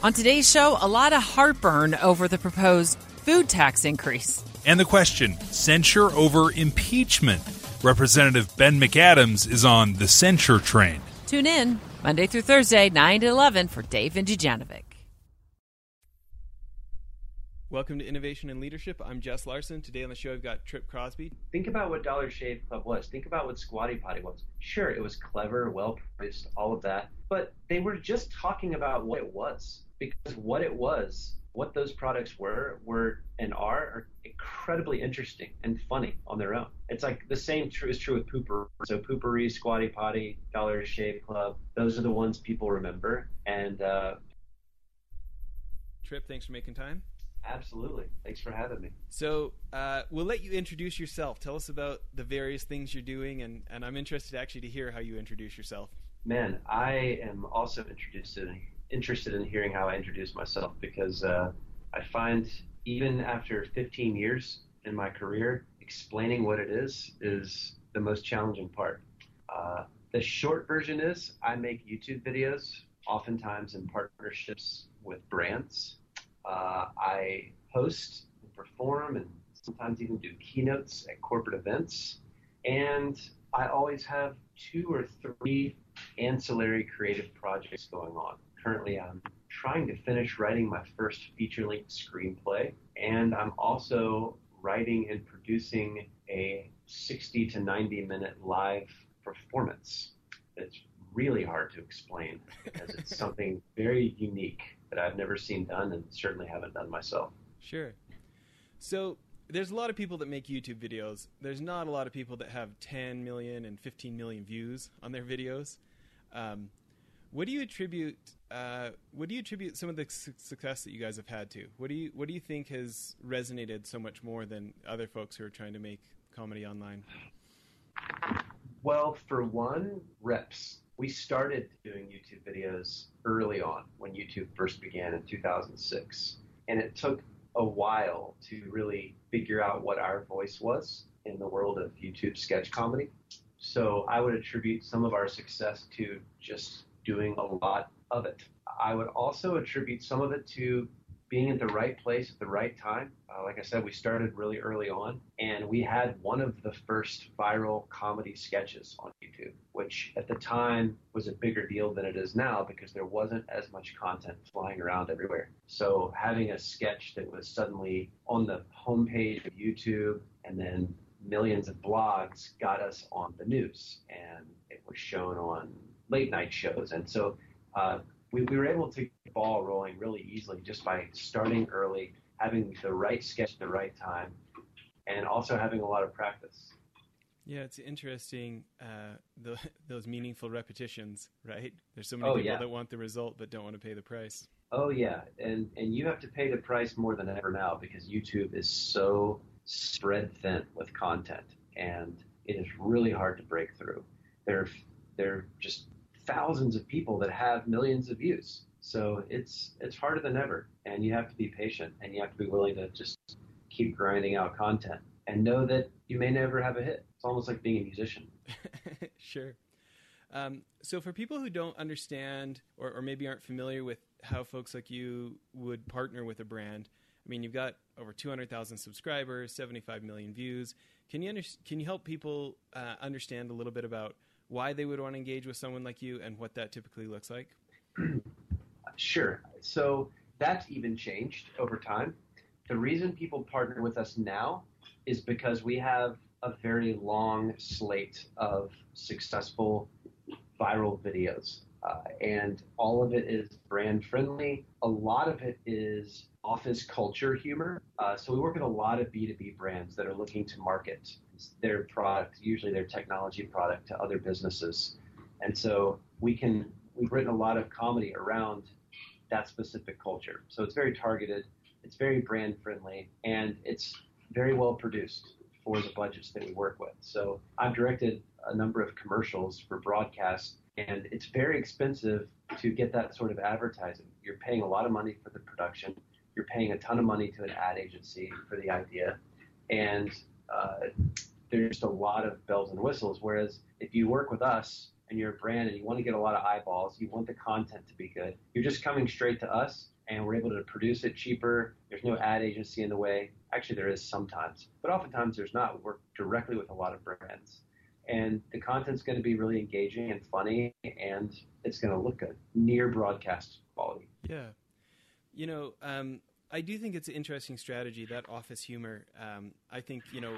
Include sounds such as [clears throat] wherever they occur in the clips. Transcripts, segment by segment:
On today's show, a lot of heartburn over the proposed food tax increase. And the question censure over impeachment. Representative Ben McAdams is on the censure train. Tune in Monday through Thursday, 9 to 11 for Dave and Dujanovic. Welcome to Innovation and Leadership. I'm Jess Larson. Today on the show, I've got Tripp Crosby. Think about what Dollar Shave Club was. Think about what Squatty Potty was. Sure, it was clever, well priced, all of that, but they were just talking about what it was because what it was, what those products were, were and are, are incredibly interesting and funny on their own. It's like the same true is true with Poo-Pourri. So Poo-Pourri, Squatty Potty, Dollar Shave Club, those are the ones people remember. And uh, Tripp, thanks for making time. Absolutely. Thanks for having me. So, uh, we'll let you introduce yourself. Tell us about the various things you're doing, and, and I'm interested actually to hear how you introduce yourself. Man, I am also interested in, interested in hearing how I introduce myself because uh, I find even after 15 years in my career, explaining what it is is the most challenging part. Uh, the short version is I make YouTube videos, oftentimes in partnerships with brands uh, I host and perform and sometimes even do keynotes at corporate events. And I always have two or three ancillary creative projects going on. Currently, I'm trying to finish writing my first feature length screenplay, and I'm also writing and producing a 60 to 90 minute live performance that's really hard to explain because it's [laughs] something very unique that I've never seen done and certainly haven't done myself. Sure. So there's a lot of people that make YouTube videos. There's not a lot of people that have 10 million and 15 million views on their videos. Um, what do you attribute? Uh, what do you attribute some of the su- success that you guys have had to? What do you What do you think has resonated so much more than other folks who are trying to make comedy online? Well, for one, reps we started doing YouTube videos early on when YouTube first began in 2006. And it took a while to really figure out what our voice was in the world of YouTube sketch comedy. So I would attribute some of our success to just doing a lot of it. I would also attribute some of it to being at the right place at the right time. Uh, like I said, we started really early on, and we had one of the first viral comedy sketches on YouTube, which at the time was a bigger deal than it is now because there wasn't as much content flying around everywhere. So having a sketch that was suddenly on the homepage of YouTube and then millions of blogs got us on the news, and it was shown on late night shows. And so uh, we, we were able to get the ball rolling really easily just by starting early, having the right sketch at the right time, and also having a lot of practice. Yeah, it's interesting uh, the, [laughs] those meaningful repetitions, right? There's so many Oh, people yeah. that want the result but don't want to pay the price. Oh yeah, and and you have to pay the price more than ever now because YouTube is so spread thin with content, and it is really hard to break through. There, there are just thousands of people that have millions of views, so it's it's harder than ever, and you have to be patient, and you have to be willing to just keep grinding out content, and know that you may never have a hit. It's almost like being a musician. [laughs] sure. Um, so, for people who don't understand or, or maybe aren't familiar with how folks like you would partner with a brand, I mean, you've got over 200,000 subscribers, 75 million views. Can you under, can you help people uh, understand a little bit about why they would want to engage with someone like you and what that typically looks like? [clears throat] Sure. So that's even changed over time. The reason people partner with us now is because we have a very long slate of successful viral videos. Uh, and all of it is brand friendly. A lot of it is office culture humor. Uh, so we work with a lot of B2B brands that are looking to market their product, usually their technology product, to other businesses. And so we can, we've written a lot of comedy around that specific culture. So it's very targeted, it's very brand friendly, and it's very well produced for the budgets that we work with. So I've directed a number of commercials for broadcast, and it's very expensive to get that sort of advertising. You're paying a lot of money for the production, you're paying a ton of money to an ad agency for the idea, and uh, there's just a lot of bells and whistles. Whereas if you work with us, and you're a brand and you want to get a lot of eyeballs, you want the content to be good, you're just coming straight to us and we're able to produce it cheaper. There's no ad agency in the way. Actually, there is sometimes, but oftentimes there's not. We work directly with a lot of brands. And the content's going to be really engaging and funny, and it's going to look good, near broadcast quality. Yeah. You know, um, I do think it's an interesting strategy, that office humor. Um, I think, you know,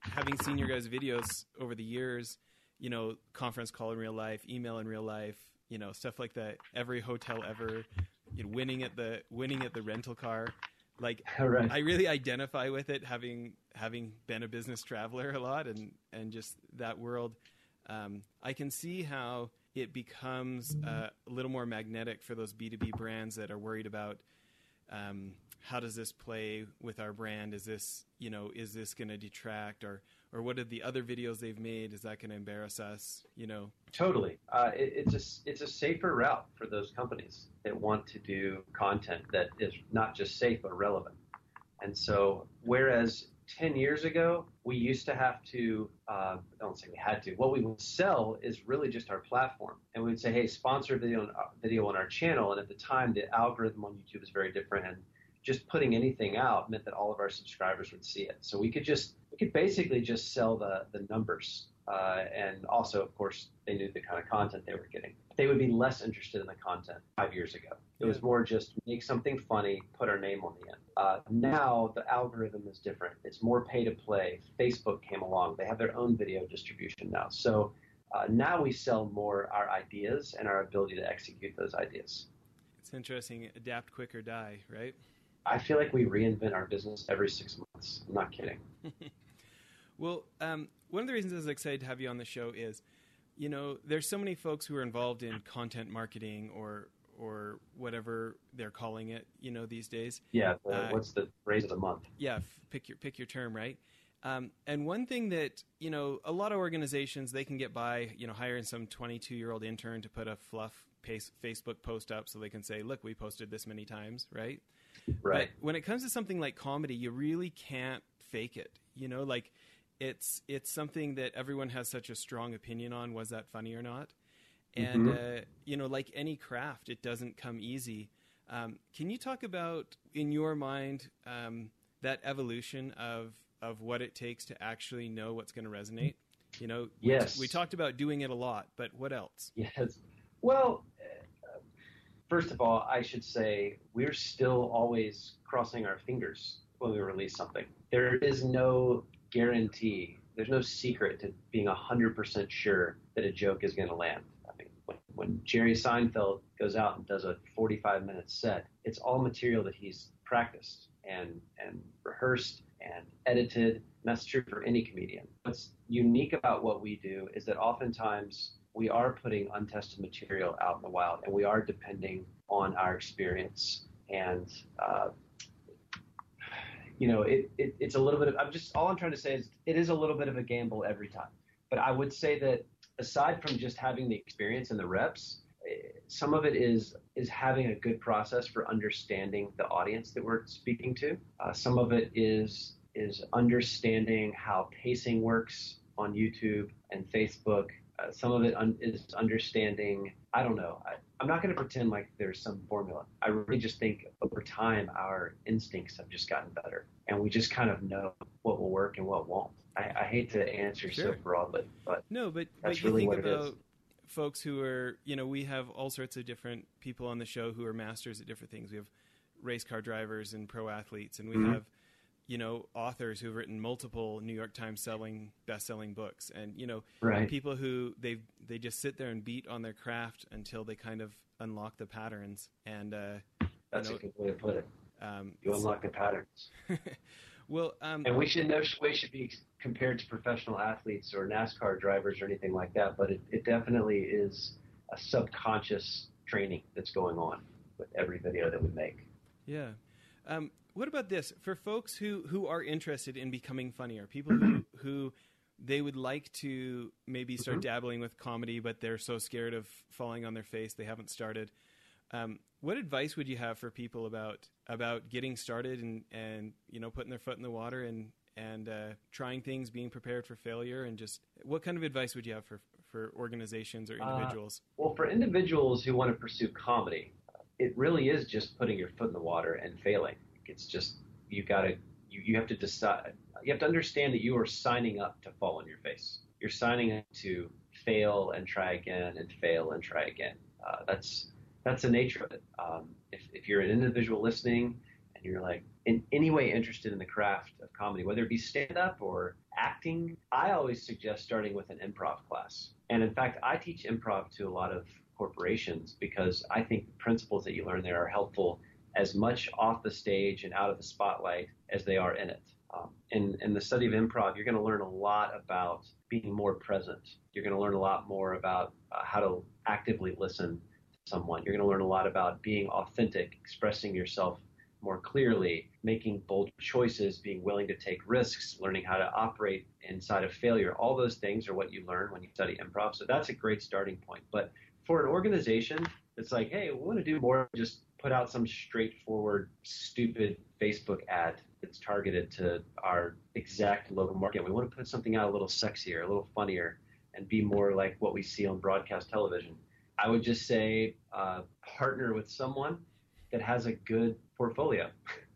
having seen your guys' videos over the years, you know, conference call in real life, email in real life, you know, stuff like that, every hotel ever, you know, winning at the winning at the rental car. Like [laughs] right. I really identify with it, having having been a business traveler a lot, and and just that world. Um, I can see how it becomes uh, a little more magnetic for those B two B brands that are worried about. Um, how does this play with our brand? Is this, you know, is this going to detract or, or what are the other videos they've made? Is that going to embarrass us? You know, totally. Uh, it, it's a it's a safer route for those companies that want to do content that is not just safe but relevant. And so, whereas 10 years ago, we used to have to, uh, I don't say we had to, what we would sell is really just our platform. And we would say, hey, sponsor video on, uh, video on our channel. And at the time, the algorithm on YouTube was very different. And just putting anything out meant that all of our subscribers would see it. So we could just, we could basically just sell the, the numbers. Uh, and also, of course, they knew the kind of content they were getting. They would be less interested in the content five years ago. It was more just make something funny, put our name on the end. Uh, now the algorithm is different. It's more pay to play. Facebook came along. They have their own video distribution now. So uh, now we sell more our ideas and our ability to execute those ideas. It's interesting. Adapt quick or die, right? I feel like we reinvent our business every six months. I'm not kidding. [laughs] well, um, one of the reasons I was excited to have you on the show is, you know, there's so many folks who are involved in content marketing or or whatever they're calling it, you know, these days. Yeah. The, uh, what's the phrase of the month? Yeah. F- pick your pick your term, right? Um, and one thing that you know, a lot of organizations they can get by, you know, hiring some 22 year old intern to put a fluff pace, Facebook post up so they can say, "Look, we posted this many times," right? Right. But when it comes to something like comedy, you really can't fake it. You know, like it's it's something that everyone has such a strong opinion on. Was that funny or not? And mm-hmm. uh, you know, like any craft, it doesn't come easy. Um, can you talk about, in your mind, um, that evolution of of what it takes to actually know what's going to resonate? You know, yes. We, we, talked about doing it a lot, but what else? Yes. Well, uh, first of all, I should say we're still always crossing our fingers when we release something. There is no guarantee. There's no secret to being 100% sure that a joke is going to land. I mean, when, when Jerry Seinfeld goes out and does a 45 minute set, it's all material that he's practiced and, and rehearsed and edited. And that's true for any comedian. What's unique about what we do is that oftentimes we are putting untested material out in the wild and we are depending on our experience and uh, you know, it, it, it's a little bit of, I'm just, all I'm trying to say is it is a little bit of a gamble every time. But I would say that aside from just having the experience and the reps, eh, some of it is is having a good process for understanding the audience that we're speaking to. Uh, some of it is is understanding how pacing works on YouTube and Facebook. Uh, some of it un- is understanding. I don't know. I, I'm not going to pretend like there's some formula. I really just think over time our instincts have just gotten better, and we just kind of know what will work and what won't. I, I hate to answer sure. so broadly, but no, but, that's but you really think what about folks who are, you know, we have all sorts of different people on the show who are masters at different things. We have race car drivers and pro athletes, and we Mhm. have you know authors who've written multiple New York Times selling best selling books, and you know Right. people who they they just sit there and beat on their craft until they kind of unlock the patterns and. Uh, That's know, a good way to put it. um, You unlock the patterns. [laughs] well, um, And we should no way should be compared to professional athletes or NASCAR drivers or anything like that, but it, it definitely is a subconscious training that's going on with every video that we make. Yeah. Um, what about this for folks who who are interested in becoming funnier? People who [clears throat] who they would like to maybe start Mhm. dabbling with comedy, but they're so scared of falling on their face they haven't started. Um, what advice would you have for people about about getting started and and you know putting their foot in the water and and uh, trying things, being prepared for failure, and just what kind of advice would you have for for organizations or Uh, individuals? Well, for individuals who want to pursue comedy, it really is just putting your foot in the water and failing. It's just you gotta you, you have to decide you have to understand that you are signing up to fall on your face. You're signing up to fail and try again and fail and try again. Uh, that's that's the nature of it. Um, if if you're an individual listening and you're like in any way interested in the craft of comedy, whether it be stand up or acting, I always suggest starting with an improv class. And in fact, I teach improv to a lot of corporations because I think the principles that you learn there are helpful as much off the stage and out of the spotlight as they are in it. Um, in, in the study of improv, you're going to learn a lot about being more present. You're going to learn a lot more about uh, how to actively listen to someone. You're going to learn a lot about being authentic, expressing yourself more clearly, making bold choices, being willing to take risks, learning how to operate inside of failure. All those things are what you learn when you study improv. So that's a great starting point. But for an organization that's like, hey, we want to do more, just put out some straightforward, stupid Facebook ad that's targeted to our exact local market. We want to put something out a little sexier, a little funnier, and be more like what we see on broadcast television. I would just say uh, partner with someone that has a good portfolio.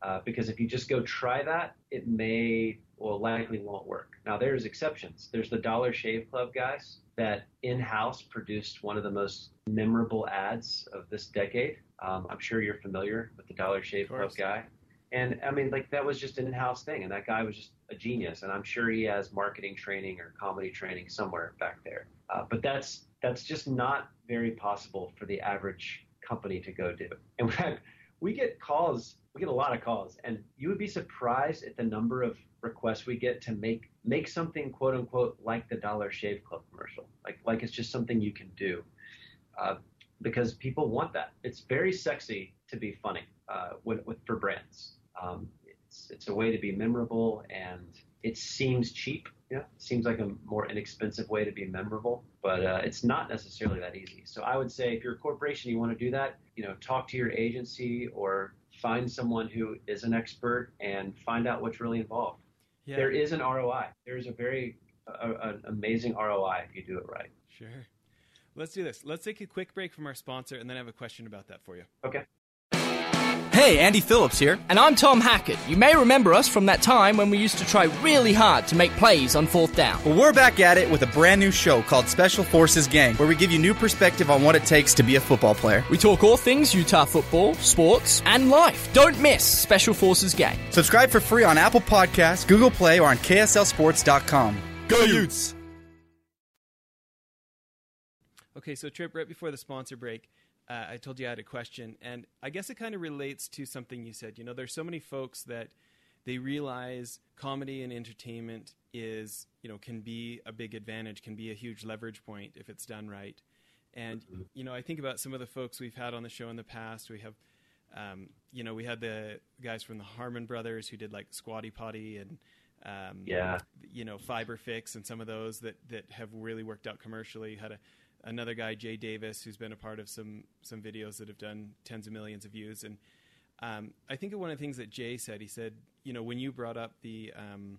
Uh, because if you just go try that, it may, well, likely won't work. Now, there's exceptions. There's the Dollar Shave Club guys that in house produced one of the most memorable ads of this decade. Um, I'm sure you're familiar with the Dollar Shave Club guy. And I mean, like, that was just an in house thing. And that guy was just a genius. And I'm sure he has marketing training or comedy training somewhere back there. Uh, but that's, that's just not very possible for the average company to go do. In fact, we get calls, we get a lot of calls, and you would be surprised at the number of requests we get to make make something quote unquote like the Dollar Shave Club commercial, like like it's just something you can do, uh, because people want that. It's very sexy to be funny uh, with, with for brands. Um, it's it's a way to be memorable, and it seems cheap. Yeah, it seems like a more inexpensive way to be memorable, but uh, it's not necessarily that easy. So I would say if you're a corporation, you want to do that, you know, talk to your agency or find someone who is an expert and find out what's really involved. Yeah, There is an ROI. There is a very uh, an amazing ROI if you do it right. sure. Let's do this. Let's take a quick break from our sponsor, and then I have a question about that for you. Okay. Hey, Andy Phillips here. And I'm Tom Hackett. You may remember us from that time when we used to try really hard to make plays on fourth down. Well, we're back at it with a brand new show called Special Forces Gang, where we give you new perspective on what it takes to be a football player. We talk all things Utah football, sports, and life. Don't miss Special Forces Gang. Subscribe for free on Apple Podcasts, Google Play, or on KSLSports.com. Go Utes! Okay, so Tripp, right before the sponsor break, uh, I told you I had a question, and I guess it kind of relates to something you said. You know, there's so many folks that they realize comedy and entertainment is, you know, can be a big advantage, can be a huge leverage point if it's done right. And you know, I think about some of the folks we've had on the show in the past. We have, um, you know, we had the guys from the Harmon Brothers who did like Squatty Potty and. Um, Yeah. you know, Fiber Fix and some of those that, that have really worked out commercially. Had a, another guy, Jay Davis, who's been a part of some some videos that have done tens of millions of views. And um, I think one of the things that Jay said, he said, you know, when you brought up the, um,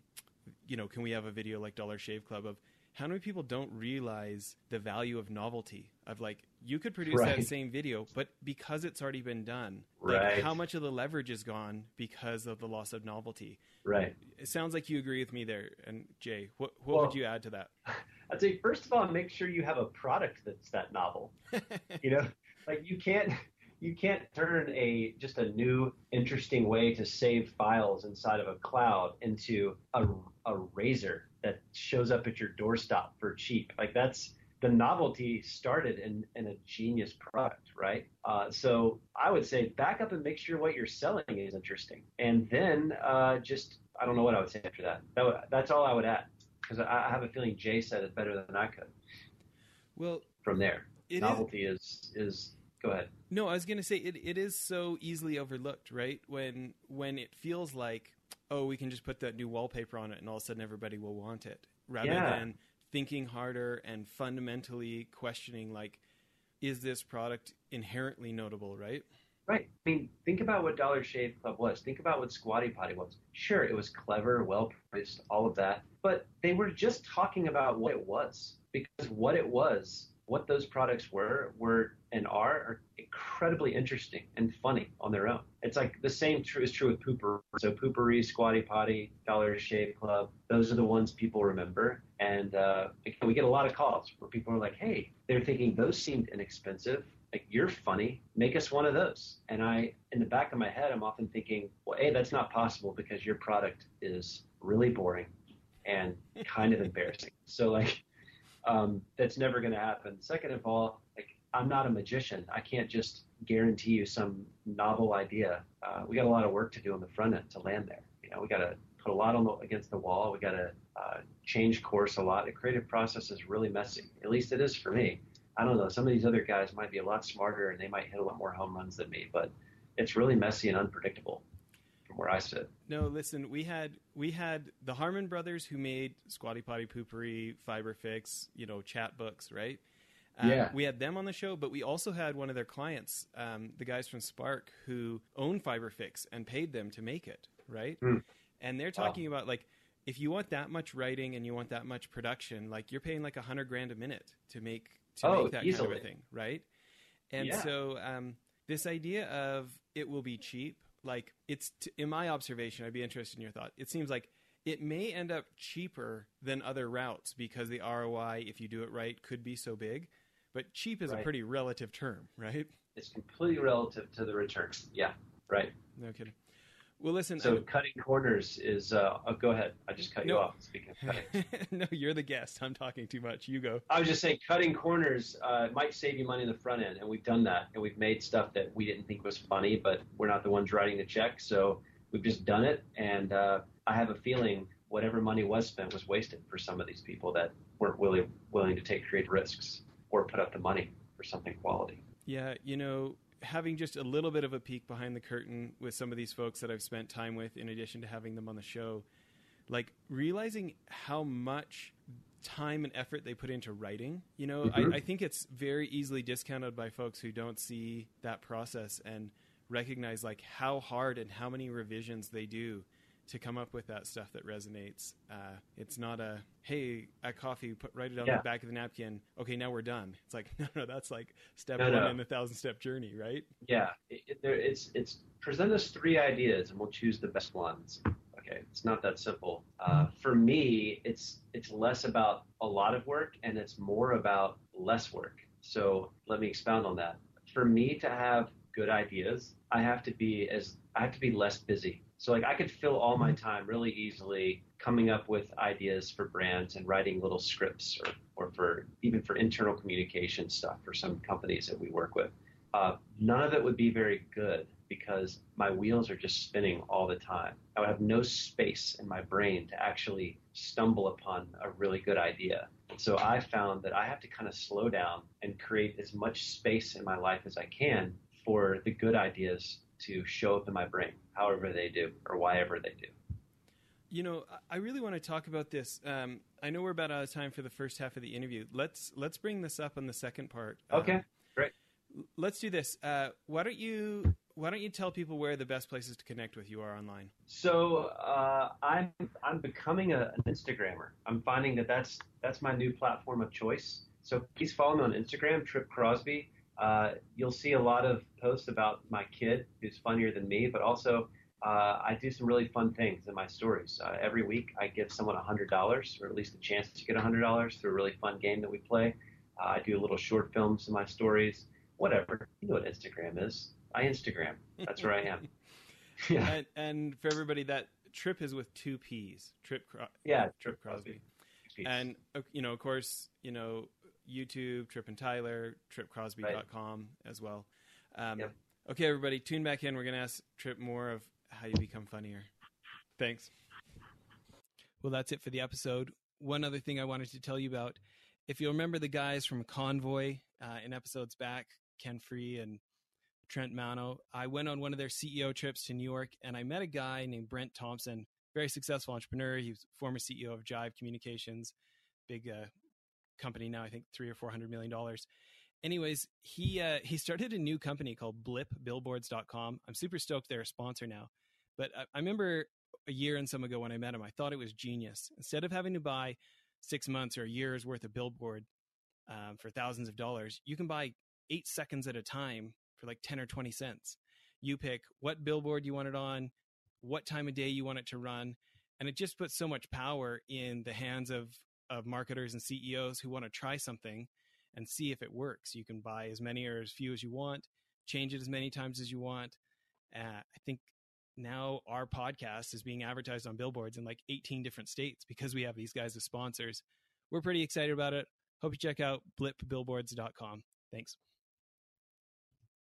you know, can we have a video like Dollar Shave Club of how many people don't realize the value of novelty of like you could produce that same video, but because it's already been done, like how much of the leverage is gone because of the loss of novelty? Right. It sounds like you agree with me there. And Jay, what what Well- would you add to that? [laughs] I'd say first of all, make sure you have a product that's that novel. [laughs] you know, like you can't you can't turn a just a new interesting way to save files inside of a cloud into a, a razor that shows up at your doorstop for cheap. Like that's the novelty started in, in a genius product, right? Uh, so I would say back up and make sure what you're selling is interesting, and then uh, just I don't know what I would say after that. that that's all I would add because I, I have a feeling Jay said it better than I could. Well, From there, it is. novelty is is go ahead. No, I was going to say it, it is so easily overlooked, right? When when it feels like, oh, we can just put that new wallpaper on it and all of a sudden everybody will want it, rather Yeah. than thinking harder and fundamentally questioning like, is this product inherently notable, right? Right. I mean, think about what Dollar Shave Club was. Think about what Squatty Potty was. Sure, it was clever, well priced, all of that, but they were just talking about what it was. because what it was, what those products were, were and are, are incredibly interesting and funny on their own. It's like the same true is true with Poo-Pourri. So Poo-Pourri, Squatty Potty, Dollar Shave Club, those are the ones people remember. And uh, we get a lot of calls where people are like, "Hey, they're thinking those seemed inexpensive." Like you're funny, make us one of those. And I, in the back of my head, I'm often thinking, well, a that's not possible because your product is really boring and kind of embarrassing. [laughs] So like, um, that's never going to happen. Second of all, like I'm not a magician. I can't just guarantee you some novel idea. Uh, we got a lot of work to do on the front end to land there. You know, we got to put a lot on the, against the wall. We got to uh, change course a lot. The creative process is really messy. At least it is for me. I don't know. Some of these other guys might be a lot smarter and they might hit a lot more home runs than me, but it's really messy and unpredictable from where I sit. No, listen, we had we had the Harmon brothers who made Squatty Potty Poo-Pourri, Fiberfix, you know, Chatbooks, right? Um, Yeah. We had them on the show, but we also had one of their clients, um, the guys from Spark, who own Fiberfix and paid them to make it, right? Hmm. And they're talking about like if you want that much writing and you want that much production, like you're paying like a hundred grand a minute to make to Oh, make that kind easily. of a thing, right? And Yeah. so um, this idea of it will be cheap, like it's t- in my observation, I'd be interested in your thought. It seems like it may end up cheaper than other routes because the ROI, if you do it right, could be so big. But cheap is a pretty relative term, right? It's completely relative to the return. Yeah, right. No kidding. Well, listen. So I'm- cutting corners is. Uh, oh, go ahead. I just cut you off. Speaking of cutting, [laughs] no, you're the guest. I'm talking too much. You go. I was just saying cutting corners uh, might save you money in the front end, and we've done that, and we've made stuff that we didn't think was funny, but we're not the ones writing the check, so we've just done it. And uh, I have a feeling whatever money was spent was wasted for some of these people that weren't willing willing to take creative risks or put up the money for something quality. Yeah, you know, having just a little bit of a peek behind the curtain with some of these folks that I've spent time with, in addition to having them on the show, like realizing how much time and effort they put into writing. You know, Mhm. I, I think it's very easily discounted by folks who don't see that process and recognize like how hard and how many revisions they do to come up with that stuff that resonates. Uh, it's not a hey, a coffee, put write it on Yeah. the back of the napkin. Okay, now we're done. It's like [laughs] no, no, that's like step No, one no. in the thousand step journey, right? Yeah, it, it, there, it's it's present us three ideas and we'll choose the best ones. Okay, it's not that simple. Uh, for me, it's it's less about a lot of work and it's more about less work. So let me expound on that. For me to have good ideas, I have to be as I have to be less busy. So like I could fill all my time really easily coming up with ideas for brands and writing little scripts or, or for even for internal communication stuff for some companies that we work with. Uh, none of it would be very good because my wheels are just spinning all the time. I would have no space in my brain to actually stumble upon a really good idea. And so I found that I have to kind of slow down and create as much space in my life as I can for the good ideas to show up in my brain, however they do or whyever they do. You know, I- really want to talk about this. Um, I know we're about out of time for the first half of the interview. Let's let's bring this up on the second part. Um, Okay, great. let's do this. Uh, why don't you Why don't you tell people where the best places to connect with you are online? So uh, I'm I'm becoming a, an Instagrammer. I'm finding that that's that's my new platform of choice. So please follow me on Instagram, Tripp Crosby. Uh, you'll see a lot of posts about my kid, who's funnier than me, but also uh, I do some really fun things in my stories. Uh, every week, I give someone $100, or at least a chance to get $100 through a really fun game that we play. Uh, I do little short films in my stories, whatever. You know what Instagram is. I Instagram. That's where I am. [laughs] [laughs] Yeah. And, and for everybody, that Tripp is with two P's. Tripp. Cro- Yeah, Tripp Crosby. Crosby. And you know, of course, you know, YouTube, Tripp and Tyler, tripcrosby.com as well. Um, Yep. Okay, everybody, tune back in. We're going to ask Tripp more of how you become funnier. Thanks. Well, that's it for the episode. One other thing I wanted to tell you about if you remember the guys from Convoy uh, in episodes back, Ken Free and Trent Mano, I went on one of their CEO trips to New York and I met a guy named Brent Thompson, very successful entrepreneur. He was former CEO of Jive Communications, big uh, company now, I think three or four hundred million dollars. Anyways, he uh, he started a new company called BlipBillboards.com. I'm super stoked they're a sponsor now. But I, I remember a year and some ago when I met him, I thought it was genius. Instead of having to buy six months or a year's worth of billboard um, for thousands of dollars, you can buy eight seconds at a time for like 10 or 20 cents. You pick what billboard you want it on, what time of day you want it to run. And it just puts so much power in the hands of, of marketers and CEOs who want to try something and see if it works. You can buy as many or as few as you want, change it as many times as you want. Uh, I think now our podcast is being advertised on billboards in like 18 different states because we have these guys as sponsors. We're pretty excited about it. Hope you check out blipbillboards.com. Thanks.